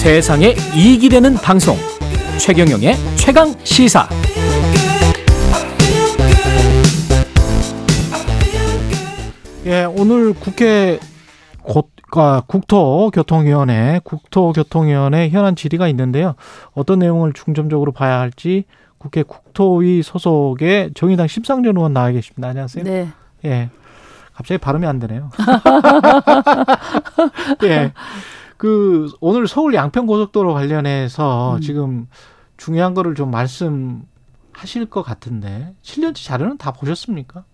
세상에 이익이 되는 방송 최경영의 최강 시사 예, 오늘 국회 곧, 아, 국토교통위원회, 국토교통위원회 현안 질의가 있는데요. 어떤 내용을 중점적으로 봐야 할지 국회 국토위 소속의 정의당 심상정 의원 나와 계십니다. 안녕하세요. 네. 예. 갑자기 발음이 안 되네요. 예. 그, 오늘 서울 양평 고속도로 관련해서 음. 지금 중요한 거를 좀 말씀하실 것 같은데, 7년치 자료는 다 보셨습니까?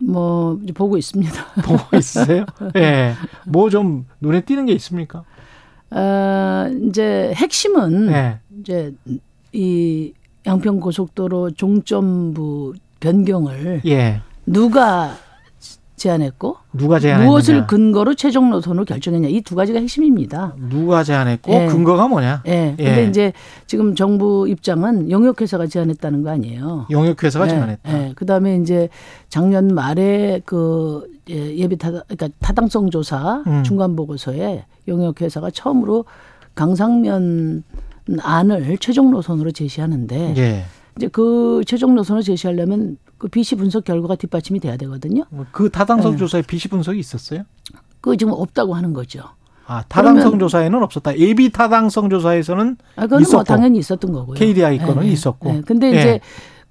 뭐 이제 보고 있습니다. 보고 있으세요? 예. 뭐좀 눈에 띄는 게 있습니까? 어, 이제 핵심은 예. 이제 이 양평 고속도로 종점부 변경을 예. 누가 제안했고 누가 제안했느냐? 무엇을 근거로 최종 노선을 결정했냐 이 두 가지가 핵심입니다. 누가 제안했고 예. 근거가 뭐냐? 예. 예. 근데 이제 지금 정부 입장은 용역회사가 제안했다는 거 아니에요. 용역회사가 예, 제안했다. 예. 그다음에 이제 작년 말에 그 예, 예비 타당 그러니까 타당성 조사 음. 중간 보고서에 용역회사가 처음으로 강상면 안을 최종 노선으로 제시하는데 예. 이제 그 최종 노선을 제시하려면 그 BC 분석 결과가 뒷받침이 돼야 되거든요. 그 타당성 예. 조사에 비시 분석이 있었어요? 그거 지금 없다고 하는 거죠. 아, 타당성 조사에는 없었다. 예비 타당성 조사에서는 아, 그건 있었고. 뭐 당연히 있었던 거고요. KDI 거는 예, 예. 있었고. 예. 근데 예. 이제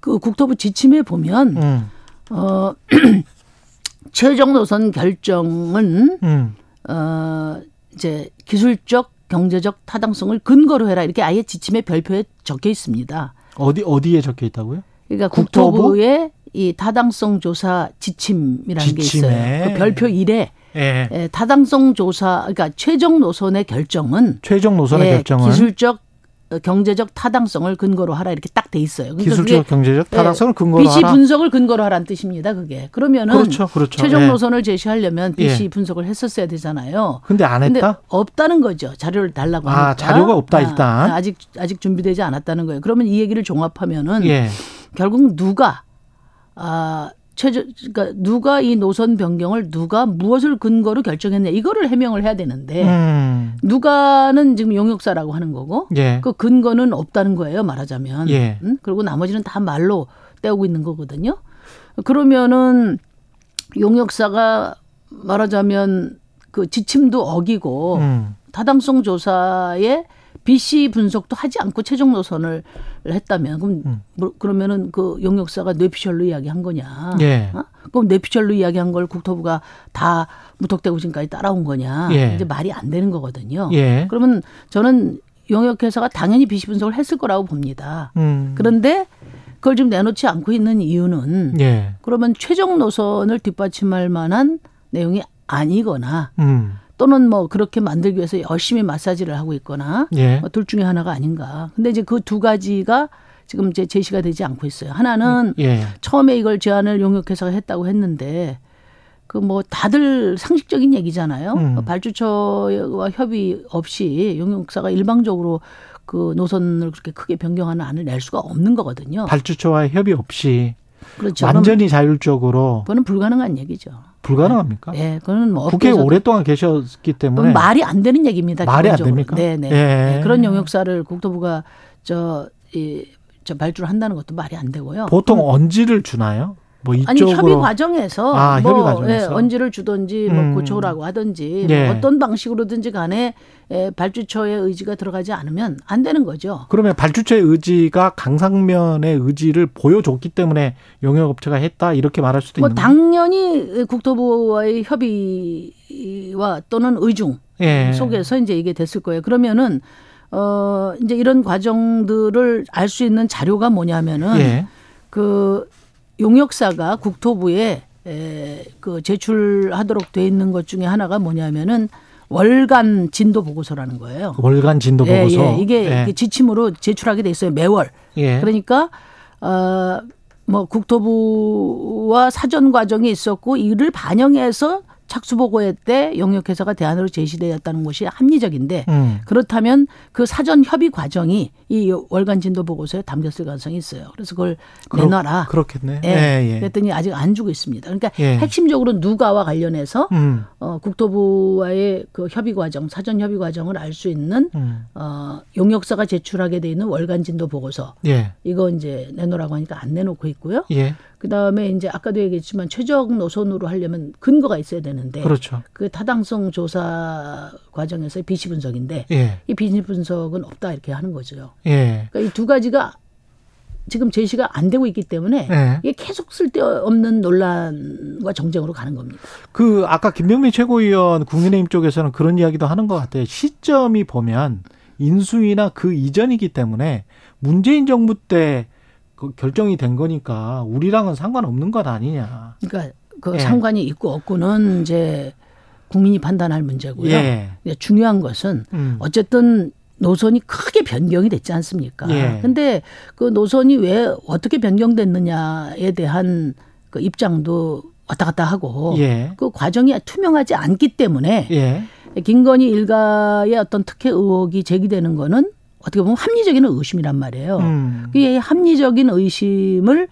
그 국토부 지침에 보면 음. 어 최종 노선 결정은 음. 어 이제 기술적 경제적 타당성을 근거로 해라 이렇게 아예 지침의 별표에 적혀 있습니다. 어디 어디에 적혀 있다고요? 그러니까 국토부? 국토부의 이 타당성 조사 지침이라는 게 지침에. 있어요. 그 별표 1에 예. 에, 타당성 조사 그러니까 최종 노선의 결정은 최종 노선의 예, 결정은 기술적 어, 경제적 타당성을 근거로 하라 이렇게 딱 돼 있어요. 그러니까 기술적 경제적 예, 타당성을 근거로 BC 하라. 분석을 근거로 하라는 뜻입니다. 그게 그러면은 그렇죠. 그렇죠. 최종 예. 노선을 제시하려면 BC 예. 분석을 했었어야 되잖아요. 근데 안 근데 했다? 없다는 거죠. 자료를 달라고 아, 하니까. 자료가 없다, 일단. 아, 직 아직 준비되지 않았다는 거예요. 그러면 이 얘기를 종합하면은 예. 결국 누가 아 최저 그러니까 누가 이 노선 변경을 누가 무엇을 근거로 결정했냐 이거를 해명을 해야 되는데 음. 누가는 지금 용역사라고 하는 거고 예. 그 근거는 없다는 거예요 말하자면 예. 음? 그리고 나머지는 다 말로 떼우고 있는 거거든요 그러면은 용역사가 말하자면 그 지침도 어기고 음. 타당성 조사에 BC 분석도 하지 않고 최종 노선을 했다면 그럼 음. 뭐, 그러면은 그 용역사가 뇌피셜로 이야기한 거냐? 예. 어? 그럼 뇌피셜로 이야기한 걸 국토부가 다 무턱대고 지금까지 따라온 거냐? 예. 이제 말이 안 되는 거거든요. 예. 그러면 저는 용역회사가 당연히 BC 분석을 했을 거라고 봅니다. 음. 그런데 그걸 지금 내놓지 않고 있는 이유는 예. 그러면 최종 노선을 뒷받침할 만한 내용이 아니거나 음. 또는 뭐 그렇게 만들기 위해서 열심히 마사지를 하고 있거나 예. 뭐둘 중에 하나가 아닌가. 근데 이제 그 두 가지가 지금 이제 제시가 되지 않고 있어요. 하나는 예. 처음에 이걸 제안을 용역회사가 했다고 했는데 그 뭐 다들 상식적인 얘기잖아요. 음. 발주처와 협의 없이 용역사가 일방적으로 그 노선을 그렇게 크게 변경하는 안을 낼 수가 없는 거거든요. 발주처와의 협의 없이 그렇죠. 완전히 자율적으로 그거는 불가능한 얘기죠. 불가능합니까? 예, 그거는 뭐 국회에 업계에서도 오랫동안 계셨기 때문에 말이 안 되는 얘기입니다. 말이 안 기본적으로. 됩니까? 네네. 예. 네, 그런 용역사를 국토부가 저, 이, 저 발주를 한다는 것도 말이 안 되고요. 보통 언지를 주나요? 뭐 아니 이쪽으로 협의 과정에서 아, 뭐 협의 과정에서. 예, 언지를 주든지 뭐 음. 고초라고 하든지 예. 뭐 어떤 방식으로든지 간에 예, 발주처의 의지가 들어가지 않으면 안 되는 거죠. 그러면 발주처의 의지가 강상면의 의지를 보여줬기 때문에 용역업체가 했다 이렇게 말할 수도 뭐 있는 당연히 국토부와의 협의와 또는 의중 예. 속에서 이제 이게 됐을 거예요. 그러면은 어 이제 이런 과정들을 알 수 있는 자료가 뭐냐면은 예. 그 용역사가 국토부에 에, 그 제출하도록 돼 있는 것 중에 하나가 뭐냐면은 월간 진도 보고서라는 거예요. 월간 진도 예, 보고서 예, 이게 예. 지침으로 제출하게 돼 있어요 매월. 예. 그러니까 어 뭐 국토부와 사전 과정이 있었고 이를 반영해서 착수보고회 때 용역회사가 대안으로 제시되었다는 것이 합리적인데 음. 그렇다면 그 사전 협의 과정이 이 월간 진도 보고서에 담겼을 가능성이 있어요. 그래서 그걸 그렇- 내놔라. 그렇겠네. 예. 예, 예. 그랬더니 아직 안 주고 있습니다. 그러니까 예. 핵심적으로 누가와 관련해서 음. 어, 국토부와의 그 협의 과정, 사전 협의 과정을 알 수 있는 음. 어, 용역사가 제출하게 돼 있는 월간 진도 보고서 예. 이거 이제 내놓으라고 하니까 안 내놓고 있고요. 예. 그 다음에 이제 아까도 얘기했지만 최적 노선으로 하려면 근거가 있어야 되는데 그렇죠. 그 타당성 조사 과정에서의 비시 분석인데 예. 이 비시 분석은 없다 이렇게 하는 거죠. 예. 그러니까 이 두 가지가 지금 제시가 안 되고 있기 때문에 예. 이게 계속 쓸데없는 논란과 정쟁으로 가는 겁니다. 그 아까 김병민 최고위원 국민의힘 쪽에서는 그런 이야기도 하는 것 같아요. 시점이 보면 인수위나 그 이전이기 때문에 문재인 정부 때 그 결정이 된 거니까 우리랑은 상관없는 것 아니냐. 그러니까 그 예. 상관이 있고 없고는 이제 국민이 판단할 문제고요. 예. 중요한 것은 음. 어쨌든 노선이 크게 변경이 됐지 않습니까? 예. 근데 그 노선이 왜 어떻게 변경됐느냐에 대한 그 입장도 왔다 갔다 하고 예. 그 과정이 투명하지 않기 때문에 예. 김건희 일가의 어떤 특혜 의혹이 제기되는 거는 어떻게 보면 합리적인 의심이란 말이에요. 음. 이 합리적인 의심을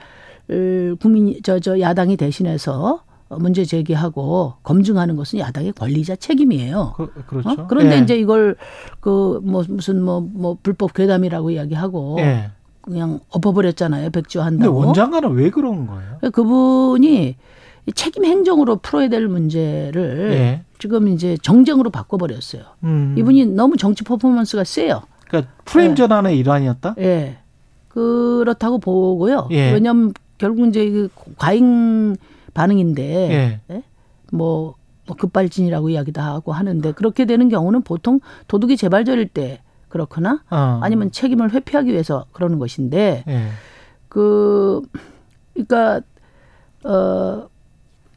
을, 국민 저 저 야당이 대신해서 문제 제기하고 검증하는 것은 야당의 권리자 책임이에요. 그, 그렇죠. 어? 그런데 예. 이제 이걸 그 뭐 무슨 뭐뭐 불법 괴담이라고 이야기하고 예. 그냥 엎어버렸잖아요. 근데 백지화한다고. 원장관은 왜 그런 거예요? 그분이 이 책임 행정으로 풀어야 될 문제를 예. 지금 이제 정쟁으로 바꿔버렸어요. 음. 이분이 너무 정치 퍼포먼스가 세요. 그러니까 프레임 예. 전환의 일환이었다? 예. 그렇다고 보고요. 예. 왜냐하면 결국 이제 그 과잉 반응인데 예. 뭐, 뭐 급발진이라고 이야기도 하고 하는데 그렇게 되는 경우는 보통 도둑이 재발절일 때 그렇거나 어. 아니면 책임을 회피하기 위해서 그러는 것인데 예. 그 그러니까 어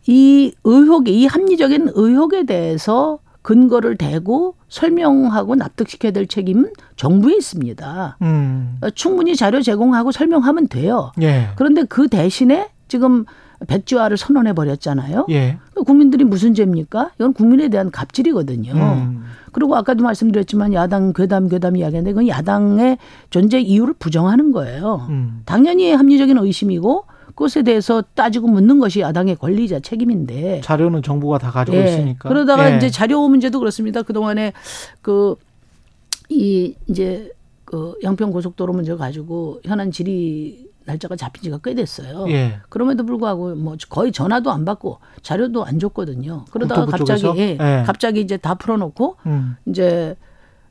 이 의혹에 이 합리적인 의혹에 대해서 근거를 대고 설명하고 납득시켜야 될 책임은 정부에 있습니다. 음. 어, 충분히 자료 제공하고 설명하면 돼요. 예. 그런데 그 대신에 지금 백지화를 선언해 버렸잖아요. 예. 국민들이 무슨 죄입니까? 이건 국민에 대한 갑질이거든요. 음. 그리고 아까도 말씀드렸지만 야당 괴담 괴담 이야기인데 그건 야당의 존재 이유를 부정하는 거예요. 음. 당연히 합리적인 의심이고 그 것에 대해서 따지고 묻는 것이 야당의 권리자 책임인데. 자료는 정부가 다 가지고 예. 있으니까. 그러다가 예. 이제 자료 문제도 그렇습니다. 그 동안에 그 이 이제 그 양평 고속도로 문제 가지고 현안 질의 날짜가 잡힌 지가 꽤 됐어요. 예. 그럼에도 불구하고 뭐 거의 전화도 안 받고 자료도 안 줬거든요. 그러다가 갑자기? 예, 예. 갑자기 이제 다 풀어놓고 음. 이제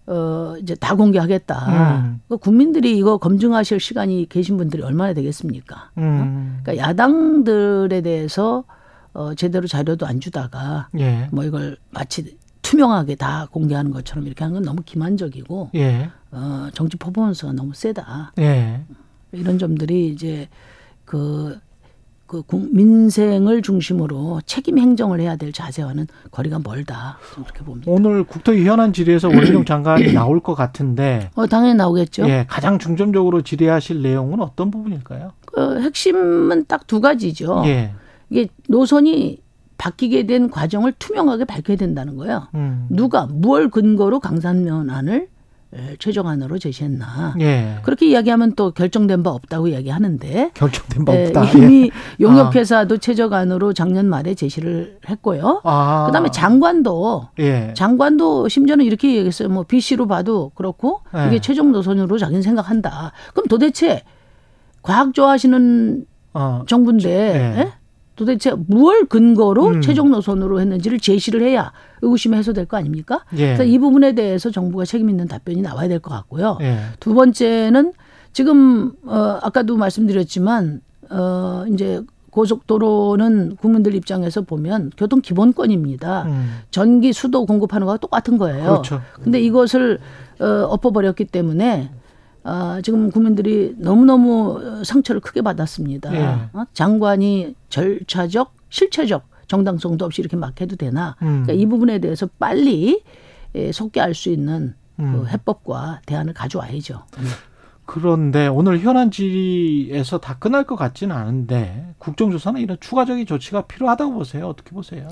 어 이제 다 공개하겠다. 음. 그 국민들이 이거 검증하실 시간이 계신 분들이 얼마나 되겠습니까? 음. 그러니까 야당들에 대해서 어 제대로 자료도 안 주다가 예. 뭐 이걸 마치 투명하게 다 공개하는 것처럼 이렇게 하는 건 너무 기만적이고 예. 어 정치 퍼포먼스가 너무 세다. 예. 이런 점들이 이제 그, 그 국- 민생을 중심으로 책임 행정을 해야 될 자세와는 거리가 멀다. 그렇게 봅니다. 오늘 국토위 현안 질의에서 원희룡 장관이 나올 것 같은데 어, 당연히 나오겠죠. 예, 가장 중점적으로 질의하실 내용은 어떤 부분일까요? 그 핵심은 딱 두 가지죠. 예. 이게 노선이 바뀌게 된 과정을 투명하게 밝혀야 된다는 거예요. 음. 누가 무얼 근거로 강산면안을 에, 최종안으로 제시했나. 예. 그렇게 이야기하면 또 결정된 바 없다고 이야기하는데 결정된 바 에, 없다. 예. 이미 용역회사도 최저간으로 작년 말에 제시를 했고요. 아. 그다음에 장관도 예. 장관도 심지어는 이렇게 얘기했어요. 뭐 BC로 봐도 그렇고 네. 이게 최종 노선으로 자기는 생각한다. 그럼 도대체 과학 좋아하시는 어. 정부인데 네. 예? 도대체 무얼 근거로 음. 최종 노선으로 했는지를 제시를 해야 의구심이 해소될 거 아닙니까? 예. 그래서 이 부분에 대해서 정부가 책임 있는 답변이 나와야 될 것 같고요. 예. 두 번째는 지금 어 아까도 말씀드렸지만 어 이제 고속도로는 국민들 입장에서 보면 교통 기본권입니다. 음. 전기, 수도 공급하는 거와 똑같은 거예요. 그렇죠. 근데 이것을 어, 엎어버렸기 때문에 어, 지금 국민들이 너무너무 상처를 크게 받았습니다. 예. 어? 장관이 절차적, 실체적 정당성도 없이 이렇게 막 해도 되나. 음. 그러니까 이 부분에 대해서 빨리 예, 속게 알수 있는 음. 그 해법과 대안을 가져와야죠. 그런데 오늘 현안 질의에서 다 끝날 것 같지는 않은데 국정조사는 이런 추가적인 조치가 필요하다고 보세요. 어떻게 보세요?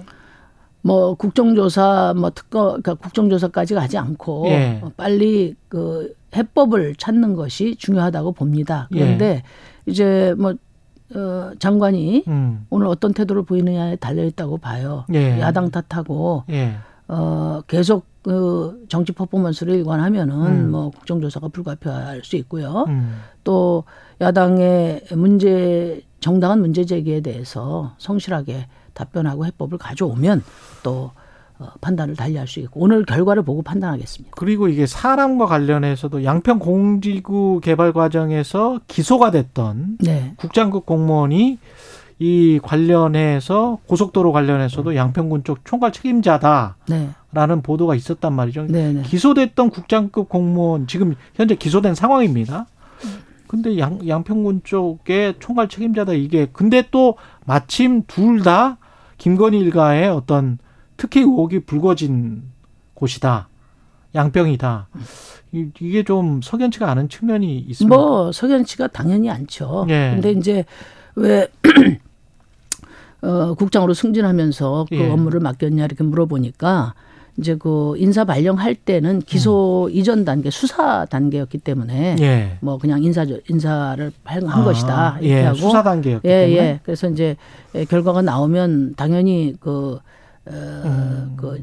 뭐 국정조사 뭐 특검 그러니까 국정조사까지 가지 않고 예. 어, 빨리 그 해법을 찾는 것이 중요하다고 봅니다. 그런데 이제 뭐 어, 장관이 음. 오늘 어떤 태도를 보이느냐에 달려 있다고 봐요. 예. 야당 탓하고 예. 어 계속 그 정치 퍼포먼스를 일관하면은 음. 뭐 국정조사가 불가피할 수 있고요. 음. 또 야당의 문제 정당한 문제 제기에 대해서 성실하게 답변하고 해법을 가져오면 또 어, 판단을 달리할 수 있고 오늘 결과를 보고 판단하겠습니다. 그리고 이게 사람과 관련해서도 양평 공지구 개발 과정에서 기소가 됐던 네. 국장급 공무원이 이 관련해서 고속도로 관련해서도 양평군 쪽 총괄 책임자다라는 네. 보도가 있었단 말이죠. 네, 네. 기소됐던 국장급 공무원 지금 현재 기소된 상황입니다. 근데 양, 양평군 쪽에 총괄 책임자다 이게 근데 또 마침 둘 다 김건희 일가의 어떤 특혜 의혹이 불거진 곳이다. 양평이다. 이- 이게 좀 석연치가 않은 측면이 있습니다. 뭐 석연치가 당연히 않죠. 예. 근데 이제 왜 어, 국장으로 승진하면서 그 예. 업무를 맡겼냐 이렇게 물어보니까 이제 그 인사 발령할 때는 기소 이전 단계 수사 단계였기 때문에 음. 예. 뭐 그냥 인사 인사를 한, 한 아, 것이다 이렇게 예, 하고 수사 단계였기 예, 때문에 예. 그래서 이제 예, 결과가 나오면 당연히 그, 어, 음. 그,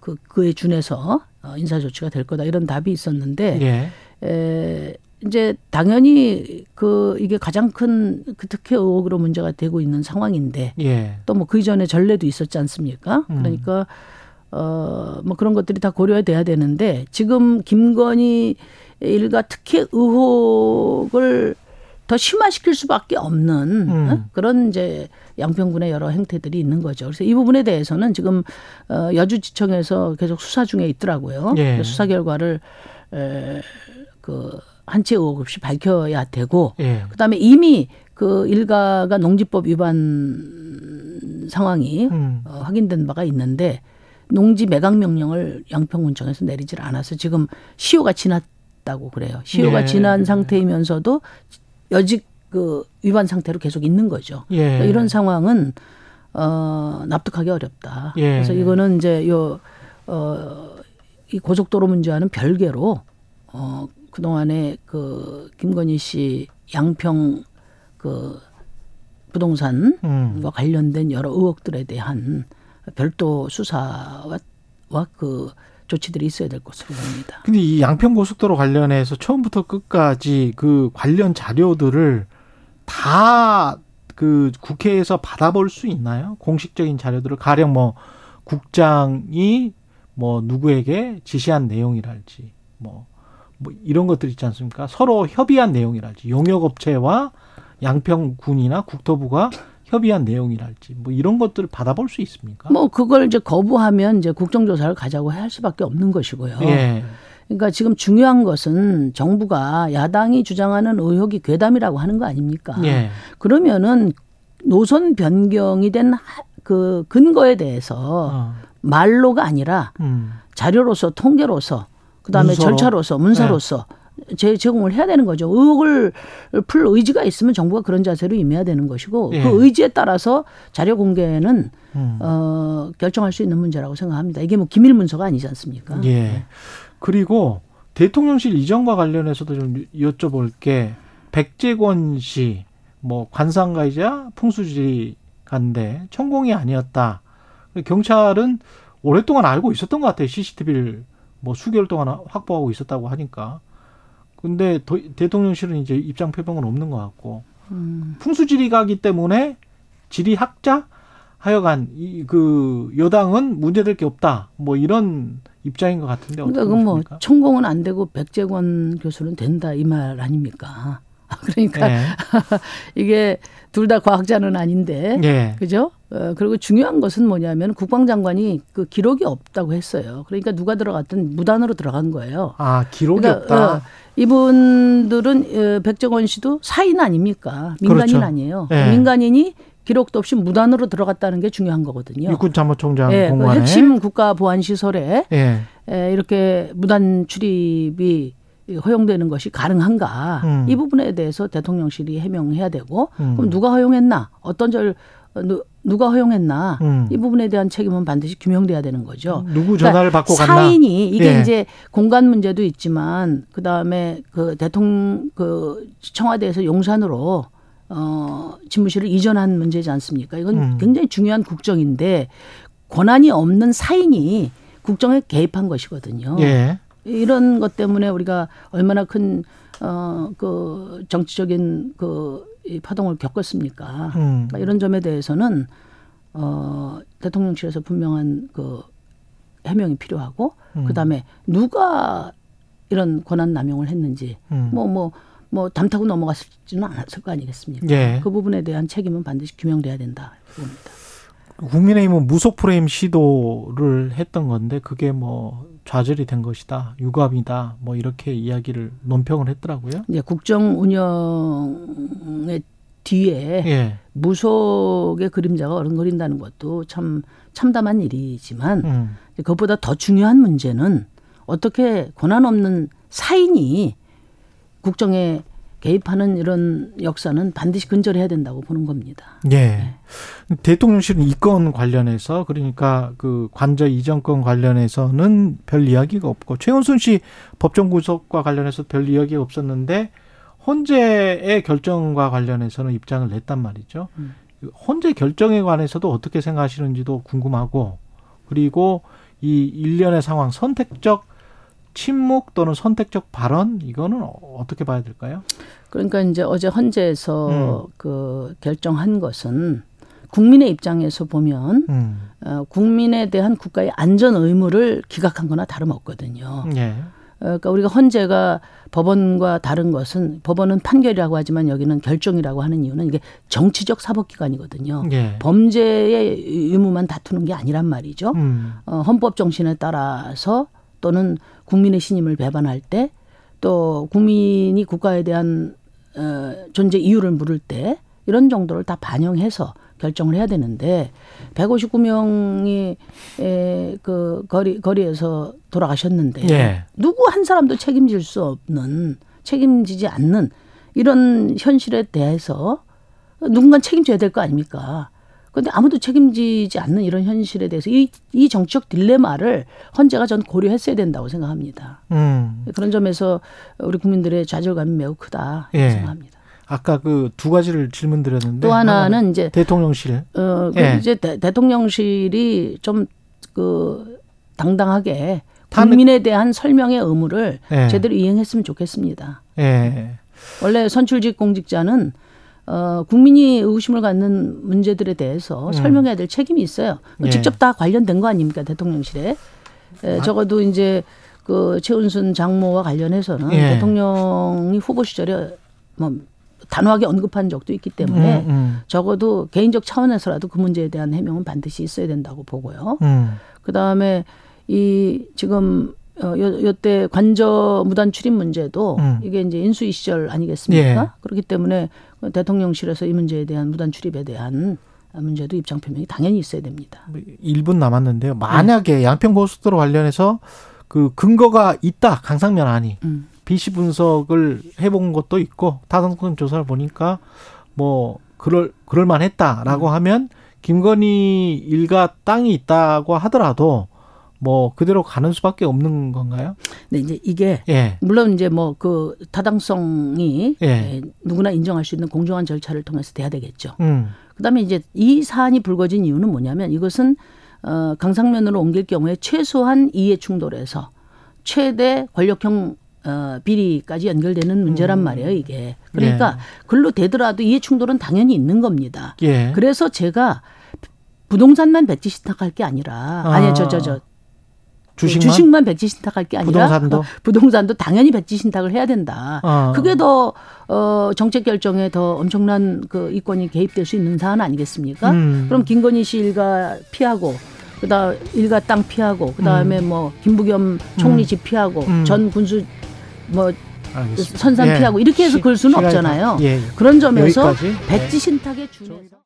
그, 그에 준해서 어, 인사 조치가 될 거다 이런 답이 있었는데 예. 에, 이제 당연히 그 이게 가장 큰 그 특혜 의혹으로 문제가 되고 있는 상황인데 예. 또뭐 그 이전에 전례도 있었지 않습니까? 음. 그러니까 어 뭐 그런 것들이 다 고려돼야 되는데 지금 김건희 일가 특혜 의혹을 더 심화시킬 수밖에 없는 음. 어? 그런 이제 양평군의 여러 행태들이 있는 거죠. 그래서 이 부분에 대해서는 지금 어, 여주지청에서 계속 수사 중에 있더라고요. 예. 수사 결과를 에, 그 한치 의혹 없이 밝혀야 되고 예. 그다음에 이미 그 일가가 농지법 위반 상황이 음. 어, 확인된 바가 있는데 농지 매각 명령을 양평군청에서 내리질 않아서 지금 시효가 지났다고 그래요. 시효가 네. 지난 상태이면서도 여직 그 위반 상태로 계속 있는 거죠. 예. 그러니까 이런 상황은 어 납득하기 어렵다. 예. 그래서 이거는 이제 요 어, 이 고속도로 문제와는 별개로 어, 그동안에 그 김건희 씨 양평 그 부동산과 음. 관련된 여러 의혹들에 대한 별도 수사와 와그 조치들이 있어야 될 것으로 봅니다. 근데 이 양평 고속도로 관련해서 처음부터 끝까지 그 관련 자료들을 다 그 국회에서 받아볼 수 있나요? 공식적인 자료들을 가령 뭐 국장이 뭐 누구에게 지시한 내용이랄지 뭐, 뭐 이런 것들 있지 않습니까? 서로 협의한 내용이랄지 용역업체와 양평군이나 국토부가 협의한 내용이랄지 뭐 이런 것들을 받아볼 수 있습니까? 뭐 그걸 이제 거부하면 이제 국정조사를 가자고 할 수밖에 없는 것이고요. 예. 그러니까 지금 중요한 것은 정부가 야당이 주장하는 의혹이 괴담이라고 하는 거 아닙니까? 예. 그러면은 노선 변경이 된 그 근거에 대해서 어. 말로가 아니라 음. 자료로서 통계로서 그다음에 문서로? 네. 절차로서 문서로서 제 제공을 해야 되는 거죠. 의혹을 풀 의지가 있으면 정부가 그런 자세로 임해야 되는 것이고 예. 그 의지에 따라서 자료 공개는 음. 어, 결정할 수 있는 문제라고 생각합니다. 이게 뭐 기밀 문서가 아니지 않습니까? 예. 그리고 대통령실 이전과 관련해서도 좀 여쭤볼 게 백재권 씨, 뭐 관상가이자 풍수지리가인데 천공이 아니었다. 경찰은 오랫동안 알고 있었던 것 같아요. CCTV를 뭐 수개월 동안 확보하고 있었다고 하니까. 근데 도- 대통령실은 이제 입장 표명은 없는 것 같고 음. 풍수지리가기 때문에 지리학자 하여간 이 그 여당은 문제될 게 없다. 뭐 이런 입장인 것 같은데 어떻게 그러니까 그뭐? 천공은 안 되고 백재권 교수는 된다 이 말 아닙니까? 그러니까 예. 이게 둘 다 과학자는 아닌데 예. 그죠? 어, 그리고 중요한 것은 뭐냐면 국방장관이 그 기록이 없다고 했어요. 그러니까 누가 들어갔든 무단으로 들어간 거예요. 아 기록이 그러니까, 없다. 어, 이분들은 어, 백정원 씨도 사인 아닙니까? 민간인 그렇죠. 아니에요. 예. 민간인이 기록도 없이 무단으로 들어갔다는 게 중요한 거거든요. 육군 참모총장 예, 그 공관에 핵심 국가 보안 시설에 예. 에, 이렇게 무단 출입이 허용되는 것이 가능한가 음. 이 부분에 대해서 대통령실이 해명해야 되고 음. 그럼 누가 허용했나 어떤 절 어, 누, 누가 허용했나 음. 이 부분에 대한 책임은 반드시 규명돼야 되는 거죠. 누구 전화를 받고 갔나? 그러니까 사인이 이게 예. 이제 공간 문제도 있지만 그 다음에 그 대통령 그 청와대에서 용산으로 어 집무실을 이전한 문제지 않습니까? 이건 음. 굉장히 중요한 국정인데 권한이 없는 사인이 국정에 개입한 것이거든요. 예. 이런 것 때문에 우리가 얼마나 큰 어 그 정치적인 그이 파동을 겪었습니까? 음. 그러니까 이런 점에 대해서는 어 대통령실에서 분명한 그 해명이 필요하고 음. 그다음에 누가 이런 권한 남용을 했는지 음. 뭐뭐뭐 담타고 넘어갔을지는 않았을 거 아니겠습니까? 예. 그 부분에 대한 책임은 반드시 규명돼야 된다. 봅니다. 국민의힘은 무속 프레임 시도를 했던 건데 그게 뭐 좌절이 된 것이다, 유감이다, 뭐 이렇게 이야기를 논평을 했더라고요. 이제 국정 운영의 뒤에 예. 무속의 그림자가 어른거린다는 것도 참 참담한 일이지만 음. 그것보다 더 중요한 문제는 어떻게 권한 없는 사인이 국정에 개입하는 이런 역사는 반드시 근절해야 된다고 보는 겁니다. 예. 대통령실은 이건 관련해서 그러니까 그 관저 이전권 관련해서는 별 이야기가 없고 최은순 씨 법정 구속과 관련해서 별 이야기가 없었는데 헌재의 결정과 관련해서는 입장을 냈단 말이죠. 음. 헌재 결정에 관해서도 어떻게 생각하시는지도 궁금하고 그리고 이 일련의 상황 선택적 침묵 또는 선택적 발언 이거는 어떻게 봐야 될까요? 그러니까 이제 어제 헌재에서 음. 그 결정한 것은 국민의 입장에서 보면 음. 어, 국민에 대한 국가의 안전 의무를 기각한 거나 다름없거든요. 예. 어, 그러니까 우리가 헌재가 법원과 다른 것은 법원은 판결이라고 하지만 여기는 결정이라고 하는 이유는 이게 정치적 사법기관이거든요. 예. 범죄의 의무만 다투는 게 아니란 말이죠. 음. 어, 헌법 정신에 따라서 또는 국민의 신임을 배반할 때 또 국민이 국가에 대한 어, 존재 이유를 물을 때 이런 정도를 다 반영해서 결정을 해야 되는데 159명이 에, 그 거리 거리에서 돌아가셨는데 예. 누구 한 사람도 책임질 수 없는 책임지지 않는 이런 현실에 대해서 누군가 책임져야 될 거 아닙니까? 그런데 아무도 책임지지 않는 이런 현실에 대해서 이, 이 정치적 딜레마를 헌재가 전 고려했어야 된다고 생각합니다. 음. 그런 점에서 우리 국민들의 좌절감이 매우 크다 예. 생각합니다. 아까 그 두 가지를 질문 드렸는데 또 하나는 이제 대통령실. 어, 그 예. 이제 대, 대통령실이 좀 그 당당하게 국민에 대한 설명의 의무를 예. 제대로 이행했으면 좋겠습니다. 예. 원래 선출직 공직자는 어, 국민이 의구심을 갖는 문제들에 대해서 음. 설명해야 될 책임이 있어요. 예. 직접 다 관련된 거 아닙니까 대통령실에? 에, 적어도 이제 그 최은순 장모와 관련해서는 예. 대통령이 후보 시절에 뭐 단호하게 언급한 적도 있기 때문에 음, 음, 적어도 개인적 차원에서라도 그 문제에 대한 해명은 반드시 있어야 된다고 보고요. 음. 그 다음에 이 지금 어, 요, 요때 관저 무단 출입 문제도 음. 이게 이제 인수위 시절 아니겠습니까? 예. 그렇기 때문에 대통령실에서 이 문제에 대한 무단 출입에 대한 문제도 입장 표명이 당연히 있어야 됩니다. 1분 남았는데요. 네. 만약에 양평고속도로 관련해서 그 근거가 있다. 강상면 안이. 음. BC 분석을 해본 것도 있고 타당성 조사를 보니까 뭐 그럴 그럴 음. 만했다라고 하면 김건희 일가 땅이 있다고 하더라도 뭐 그대로 가는 수밖에 없는 건가요? 근데 이제 이게 예. 물론 이제 뭐 그 타당성이 예. 에, 누구나 인정할 수 있는 공정한 절차를 통해서 돼야 되겠죠. 음. 그다음에 이제 이 사안이 불거진 이유는 뭐냐면 이것은 어, 강상면으로 옮길 경우에 최소한 이해 충돌에서 최대 권력형 어, 비리까지 연결되는 문제란 말이에요 이게. 그러니까 글로 되더라도 이해 충돌은 당연히 있는 겁니다. 예. 그래서 제가 부동산만 배치 신탁할 게 아니라 아. 아니 저저저 주식만, 주식만 백지 신탁할 게 아니라 부동산도? 부동산도 당연히 백지 신탁을 해야 된다. 아. 그게 더 어, 정책 결정에 더 엄청난 그 이권이 개입될 수 있는 사안 아니겠습니까? 음. 그럼 김건희 씨 일가 피하고 그다음 일가 땅 피하고 그다음에 뭐 김부겸 총리 집 피하고 음. 전 군수 뭐 알겠습니다. 선산 예. 피하고 이렇게 해서 시- 글 수는 시간이 없잖아요. 다- 예. 그런 점에서 여기까지. 백지 신탁에 준해서